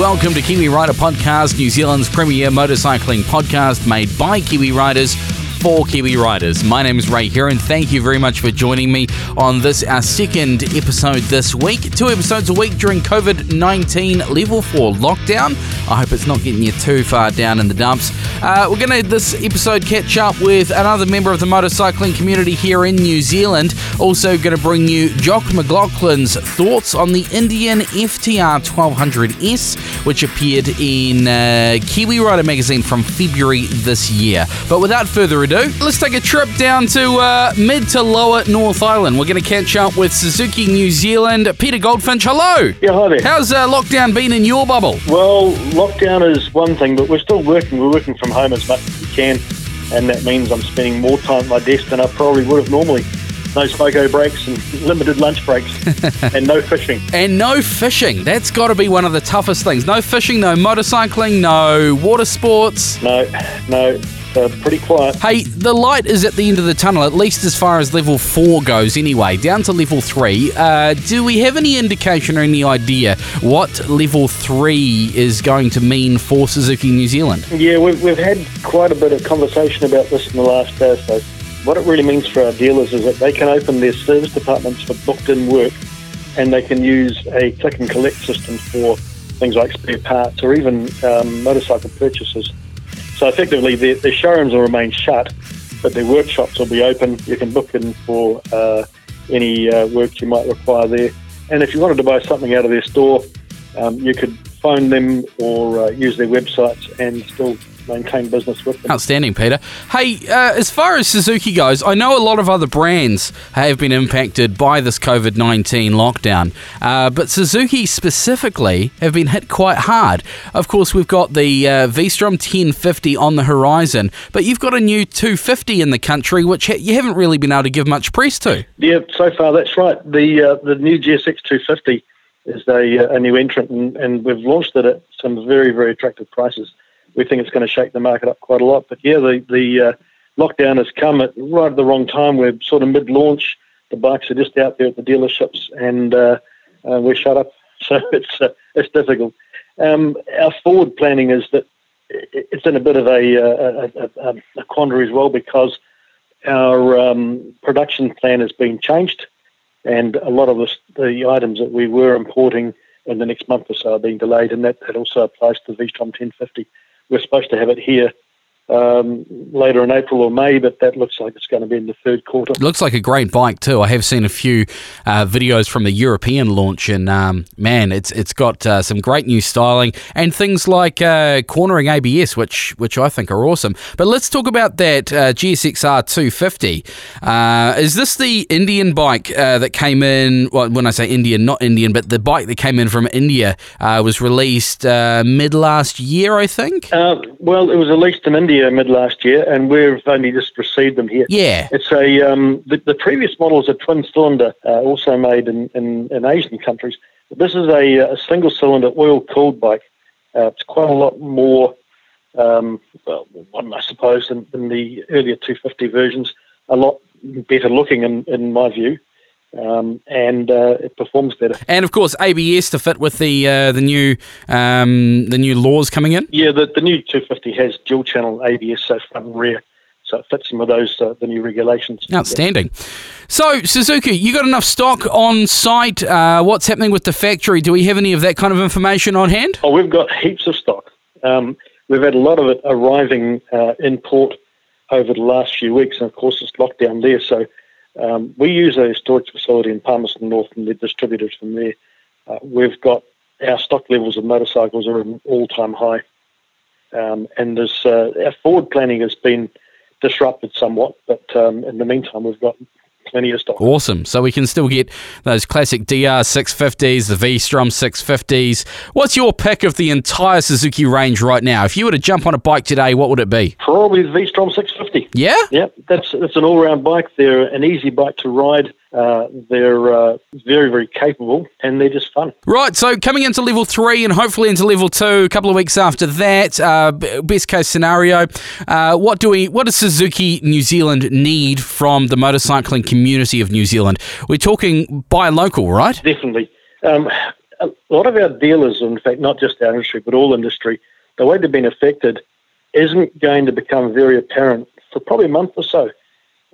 Welcome to Kiwi Rider Podcast, New Zealand's premier motorcycling podcast made by Kiwi Riders for Kiwi Riders. My name is Ray here, And thank you very much for joining me on this, our second episode this week. Two episodes a week during COVID 19 level 4 lockdown. I hope it's not getting you too far down in the dumps. Uh, we're going to, this episode, catch up with another member of the motorcycling community here in New Zealand. Also, going to bring you Jock Mclauchlan's thoughts on the Indian FTR 1200S, which appeared in uh, Kiwi Rider magazine from February this year. But without further ado, do, let's take a trip down to uh, mid to lower North Island. We're going to catch up with Suzuki New Zealand. Peter Goldfinch, hello. Yeah, hi there. How's uh, lockdown been in your bubble? Well, lockdown is one thing, but we're still working. We're working from home as much as we can, and that means I'm spending more time at my desk than I probably would have normally no smoko breaks and limited lunch breaks and no fishing. And no fishing. That's got to be one of the toughest things. No fishing, no motorcycling, no water sports. No, no pretty quiet. Hey, the light is at the end of the tunnel, at least as far as level four goes, anyway. Down to level three. Uh, do we have any indication or any idea what level three is going to mean for Suzuki New Zealand? Yeah, we've, we've had quite a bit of conversation about this in the last day or so. What it really means for our dealers is that they can open their service departments for booked in work and they can use a click and collect system for things like spare parts or even um, motorcycle purchases. So effectively, their, their showrooms will remain shut, but their workshops will be open. You can book in for uh, any uh, work you might require there. And if you wanted to buy something out of their store, um, you could phone them or uh, use their websites and still maintain business with them. Outstanding, Peter. Hey, uh, as far as Suzuki goes, I know a lot of other brands have been impacted by this COVID 19 lockdown, uh, but Suzuki specifically have been hit quite hard. Of course, we've got the uh, V-Strom 1050 on the horizon, but you've got a new 250 in the country, which you haven't really been able to give much press to. Yeah, so far that's right. The uh, the new GSX 250 is a, a new entrant, and, and we've launched it at some very, very attractive prices we think it's going to shake the market up quite a lot. But yeah, the the uh, lockdown has come at right at the wrong time. We're sort of mid-launch. The bikes are just out there at the dealerships, and uh, uh, we're shut up. So it's uh, it's difficult. Um, our forward planning is that it's in a bit of a, uh, a, a, a quandary as well because our um, production plan has been changed, and a lot of the, the items that we were importing in the next month or so are being delayed, and that, that also applies to the V-Strom 1050 we're supposed to have it here um, later in April or May, but that looks like it's going to be in the third quarter. It looks like a great bike too. I have seen a few uh, videos from the European launch, and um, man, it's it's got uh, some great new styling and things like uh, cornering ABS, which which I think are awesome. But let's talk about that uh, GSXR 250. Uh, is this the Indian bike uh, that came in? Well, when I say Indian, not Indian, but the bike that came in from India was released mid last year, I think. well, it was released in India mid last year, and we've only just received them here. Yeah, it's a um, the, the previous model is a twin cylinder, uh, also made in, in, in, Asian countries. But this is a, a single cylinder oil cooled bike. Uh, it's quite a lot more, um, well, one I suppose, than, than the earlier 250 versions. A lot better looking, in, in my view um, and uh, it performs better. And of course, ABS to fit with the uh, the new um, the new laws coming in. Yeah, the, the new 250 has dual channel ABS, so front and rear. So it fits in with those uh, the new regulations. Outstanding. So Suzuki, you got enough stock on site? Uh, what's happening with the factory? Do we have any of that kind of information on hand? Oh, we've got heaps of stock. Um, we've had a lot of it arriving uh, in port over the last few weeks, and of course it's locked down there. So um, we use a storage facility in Palmerston North and they're distributed from there. Uh, we've got our stock levels of motorcycles are an all-time high, um, and uh, our forward planning has been disrupted somewhat. But um, in the meantime, we've got plenty of stock. Awesome. So we can still get those classic DR 650s, the V Strom 650s. What's your pick of the entire Suzuki range right now? If you were to jump on a bike today, what would it be? Probably the V Strom 650. Yeah? Yeah, that's, that's an all round bike. They're an easy bike to ride. Uh, they're uh, very, very capable and they're just fun. Right, so coming into level three and hopefully into level two a couple of weeks after that, uh, best case scenario, uh, what do we, what does Suzuki New Zealand need from the motorcycling community of New Zealand? We're talking buy local, right? Definitely. Um, a lot of our dealers, in fact, not just our industry, but all industry, the way they've been affected isn't going to become very apparent for probably a month or so.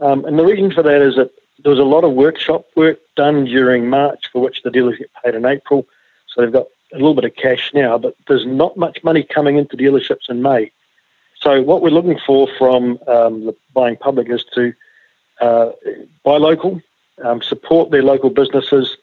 Um, and the reason for that is that there was a lot of workshop work done during March for which the dealers get paid in April. So they've got a little bit of cash now, but there's not much money coming into dealerships in May. So what we're looking for from um, the buying public is to uh, buy local, um, support their local businesses,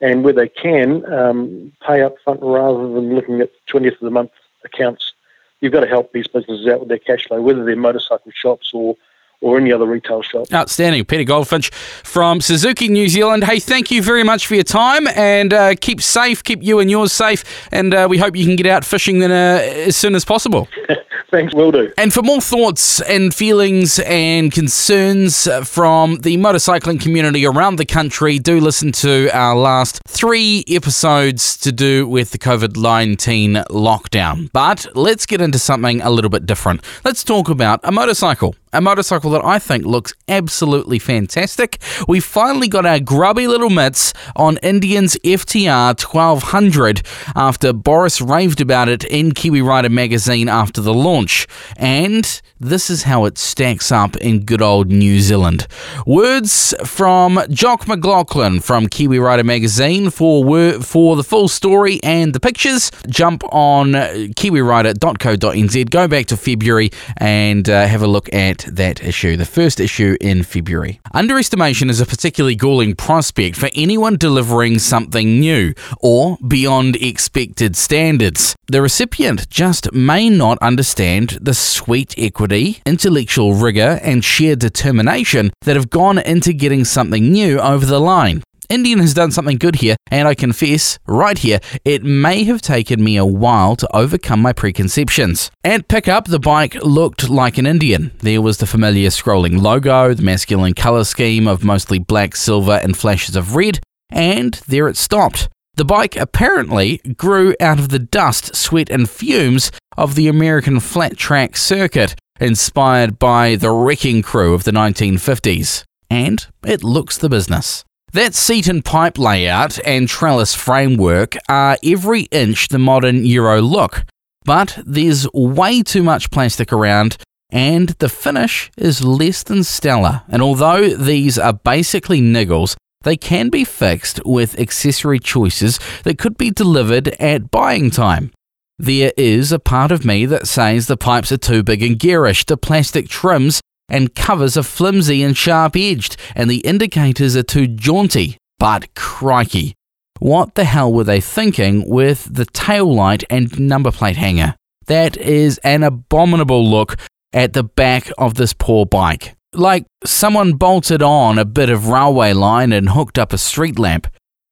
and where they can, um, pay up front rather than looking at 20th of the month accounts. You've got to help these businesses out with their cash flow, whether they're motorcycle shops or or any other retail shop. Outstanding. Peter Goldfinch from Suzuki New Zealand. Hey, thank you very much for your time and uh, keep safe, keep you and yours safe, and uh, we hope you can get out fishing uh, as soon as possible. Thanks, will do. And for more thoughts and feelings and concerns from the motorcycling community around the country, do listen to our last three episodes to do with the COVID 19 lockdown. But let's get into something a little bit different. Let's talk about a motorcycle a motorcycle that I think looks absolutely fantastic. We finally got our grubby little mitts on Indian's FTR 1200 after Boris raved about it in Kiwi Rider magazine after the launch. And this is how it stacks up in good old New Zealand. Words from Jock Mclauchlan from Kiwi Rider magazine for for the full story and the pictures. Jump on kiwirider.co.nz, go back to February and uh, have a look at that issue, the first issue in February. Underestimation is a particularly galling prospect for anyone delivering something new or beyond expected standards. The recipient just may not understand the sweet equity, intellectual rigour, and sheer determination that have gone into getting something new over the line. Indian has done something good here, and I confess, right here, it may have taken me a while to overcome my preconceptions. At pickup, the bike looked like an Indian. There was the familiar scrolling logo, the masculine colour scheme of mostly black, silver, and flashes of red, and there it stopped. The bike apparently grew out of the dust, sweat, and fumes of the American flat track circuit, inspired by the wrecking crew of the 1950s. And it looks the business. That seat and pipe layout and trellis framework are every inch the modern Euro look, but there's way too much plastic around and the finish is less than stellar. And although these are basically niggles, they can be fixed with accessory choices that could be delivered at buying time. There is a part of me that says the pipes are too big and garish, the plastic trims and covers are flimsy and sharp edged, and the indicators are too jaunty. But crikey, what the hell were they thinking with the tail light and number plate hanger? That is an abominable look at the back of this poor bike. Like someone bolted on a bit of railway line and hooked up a street lamp.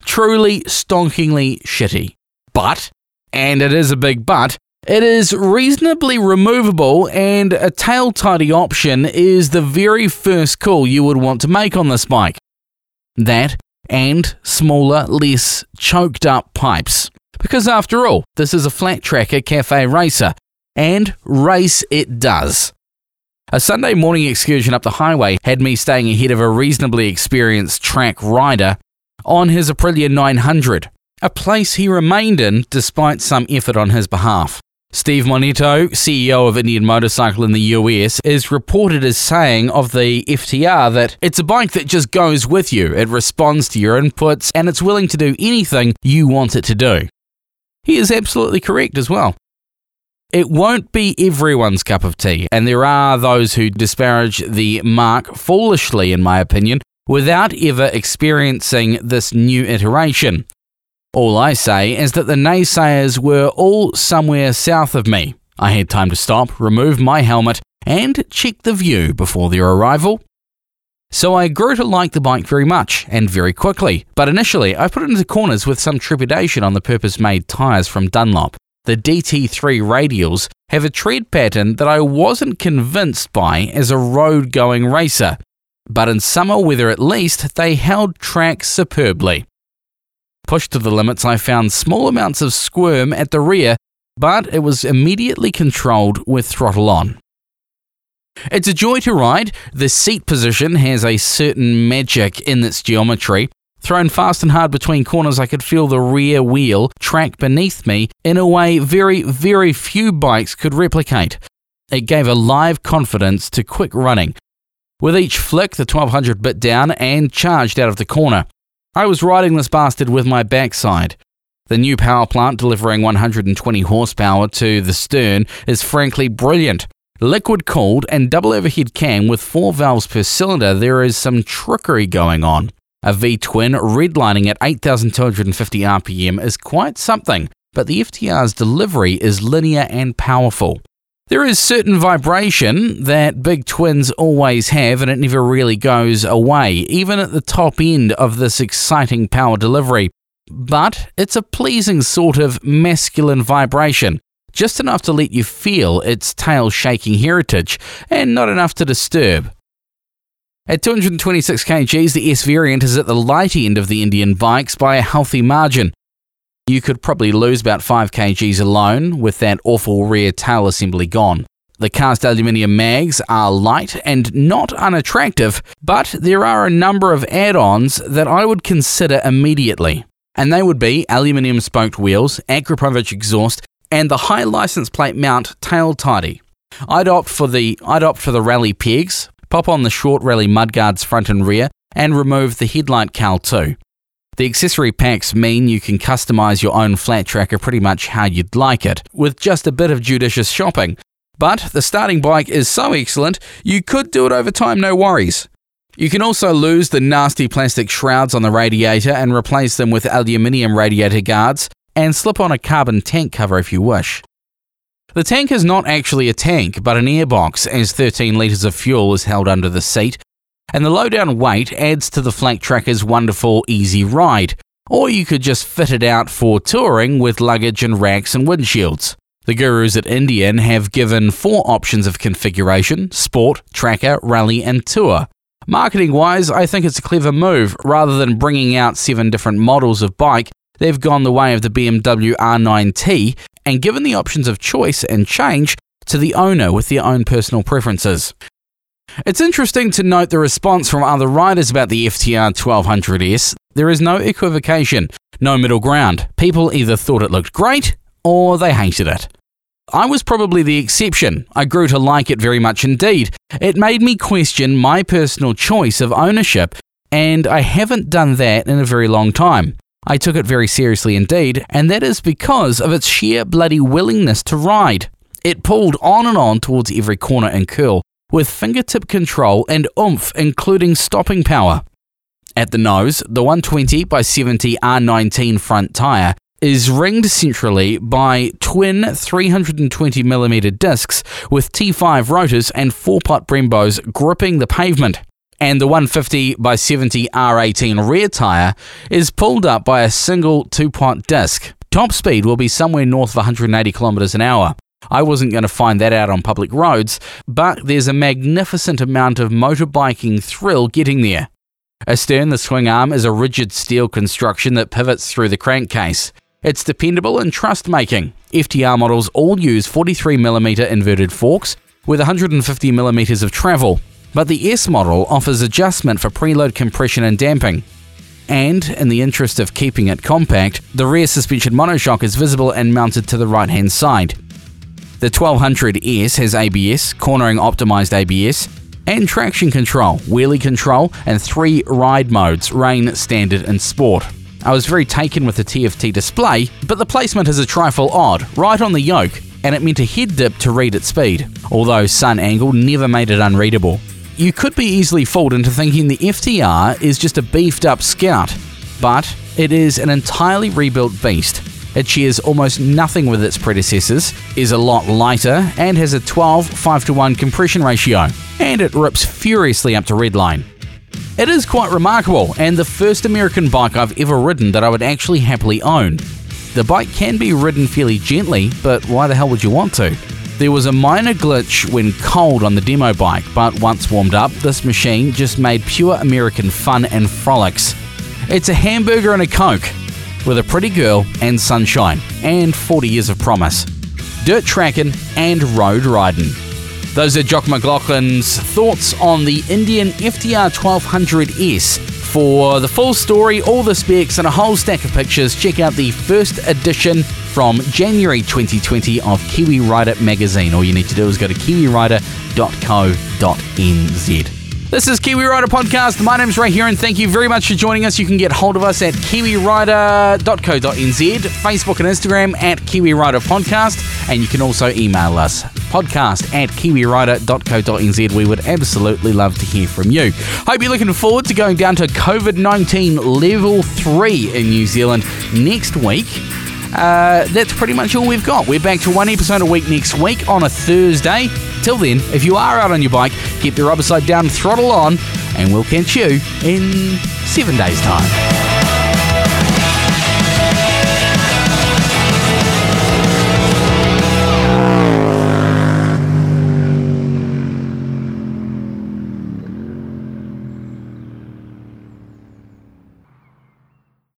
Truly stonkingly shitty. But, and it is a big but, it is reasonably removable, and a tail tidy option is the very first call you would want to make on this bike. That and smaller, less choked up pipes. Because after all, this is a flat tracker cafe racer, and race it does. A Sunday morning excursion up the highway had me staying ahead of a reasonably experienced track rider on his Aprilia 900, a place he remained in despite some effort on his behalf. Steve Menneto, CEO of Indian Motorcycle in the US, is reported as saying of the FTR that it's a bike that just goes with you. It responds to your inputs and it's willing to do anything you want it to do. He is absolutely correct as well. It won't be everyone's cup of tea, and there are those who disparage the mark foolishly, in my opinion, without ever experiencing this new iteration. All I say is that the naysayers were all somewhere south of me. I had time to stop, remove my helmet, and check the view before their arrival. So I grew to like the bike very much and very quickly, but initially I put it into corners with some trepidation on the purpose made tyres from Dunlop. The DT3 radials have a tread pattern that I wasn't convinced by as a road going racer, but in summer weather at least, they held track superbly. Pushed to the limits, I found small amounts of squirm at the rear, but it was immediately controlled with throttle on. It's a joy to ride. The seat position has a certain magic in its geometry. Thrown fast and hard between corners, I could feel the rear wheel track beneath me in a way very, very few bikes could replicate. It gave a live confidence to quick running. With each flick, the 1200 bit down and charged out of the corner. I was riding this bastard with my backside. The new power plant delivering 120 horsepower to the stern is frankly brilliant. Liquid cooled and double overhead cam with four valves per cylinder, there is some trickery going on. A V twin redlining at 8,250 RPM is quite something, but the FTR's delivery is linear and powerful. There is certain vibration that big twins always have, and it never really goes away, even at the top end of this exciting power delivery. But it's a pleasing sort of masculine vibration, just enough to let you feel its tail shaking heritage, and not enough to disturb. At 226 kgs, the S variant is at the light end of the Indian bikes by a healthy margin. You could probably lose about 5 kgs alone with that awful rear tail assembly gone. The cast aluminium mags are light and not unattractive, but there are a number of add ons that I would consider immediately. And they would be aluminium spoked wheels, Akrapovic exhaust, and the high license plate mount tail tidy. I'd opt for the I'd opt for the rally pegs, pop on the short rally mudguards front and rear, and remove the headlight cowl too. The accessory packs mean you can customize your own flat tracker pretty much how you'd like it, with just a bit of judicious shopping. But the starting bike is so excellent, you could do it over time, no worries. You can also lose the nasty plastic shrouds on the radiator and replace them with aluminium radiator guards, and slip on a carbon tank cover if you wish. The tank is not actually a tank, but an airbox, as 13 litres of fuel is held under the seat, and the low down weight adds to the Flat Tracker's wonderful easy ride. Or you could just fit it out for touring with luggage and racks and windshields. The gurus at Indian have given four options of configuration sport, tracker, rally, and tour. Marketing wise, I think it's a clever move. Rather than bringing out seven different models of bike, they've gone the way of the BMW R9T and given the options of choice and change to the owner with their own personal preferences. It's interesting to note the response from other riders about the FTR 1200S. There is no equivocation, no middle ground. People either thought it looked great or they hated it. I was probably the exception. I grew to like it very much indeed. It made me question my personal choice of ownership, and I haven't done that in a very long time. I took it very seriously indeed, and that is because of its sheer bloody willingness to ride. It pulled on and on towards every corner and curl, with fingertip control and oomph, including stopping power. At the nose, the 120 by 70 R19 front tyre is ringed centrally by twin 320mm discs with T5 rotors and 4 pot Brembos gripping the pavement. And the 150 by 70 R18 rear tyre is pulled up by a single 2 pot disc. Top speed will be somewhere north of 180 km an hour. I wasn't going to find that out on public roads, but there's a magnificent amount of motorbiking thrill getting there. Astern, the swing arm is a rigid steel construction that pivots through the crankcase. It's dependable and trust making. FTR models all use 43mm inverted forks with 150mm of travel, but the S model offers adjustment for preload compression and damping. And, in the interest of keeping it compact, the rear suspension monoshock is visible and mounted to the right hand side. The 1200S has ABS, cornering optimized ABS, and traction control, wheelie control, and three ride modes rain, standard, and sport. I was very taken with the TFT display, but the placement is a trifle odd, right on the yoke, and it meant a head dip to read at speed, although sun angle never made it unreadable. You could be easily fooled into thinking the FTR is just a beefed up Scout, but it is an entirely rebuilt beast it shares almost nothing with its predecessors, is a lot lighter, and has a 12 5 to 1 compression ratio, and it rips furiously up to redline. It is quite remarkable, and the first American bike I've ever ridden that I would actually happily own. The bike can be ridden fairly gently, but why the hell would you want to? There was a minor glitch when cold on the demo bike, but once warmed up, this machine just made pure American fun and frolics. It's a hamburger and a Coke, with a pretty girl and sunshine and 40 years of promise. Dirt tracking and road riding. Those are Jock Mclauchlan's thoughts on the Indian FTR 1200S For the full story, all the specs, and a whole stack of pictures, check out the first edition from January 2020 of Kiwi Rider magazine. All you need to do is go to kiwirider.co.nz. This is Kiwi Rider Podcast. My name's Ray here, and thank you very much for joining us. You can get hold of us at kiwirider.co.nz, Facebook and Instagram at Kiwi Rider Podcast, and you can also email us podcast at kiwirider.co.nz. We would absolutely love to hear from you. Hope you're looking forward to going down to COVID 19 level 3 in New Zealand next week. Uh, that's pretty much all we've got. We're back to one episode a week next week on a Thursday. Till then, if you are out on your bike, keep the rubber side down, throttle on, and we'll catch you in seven days' time.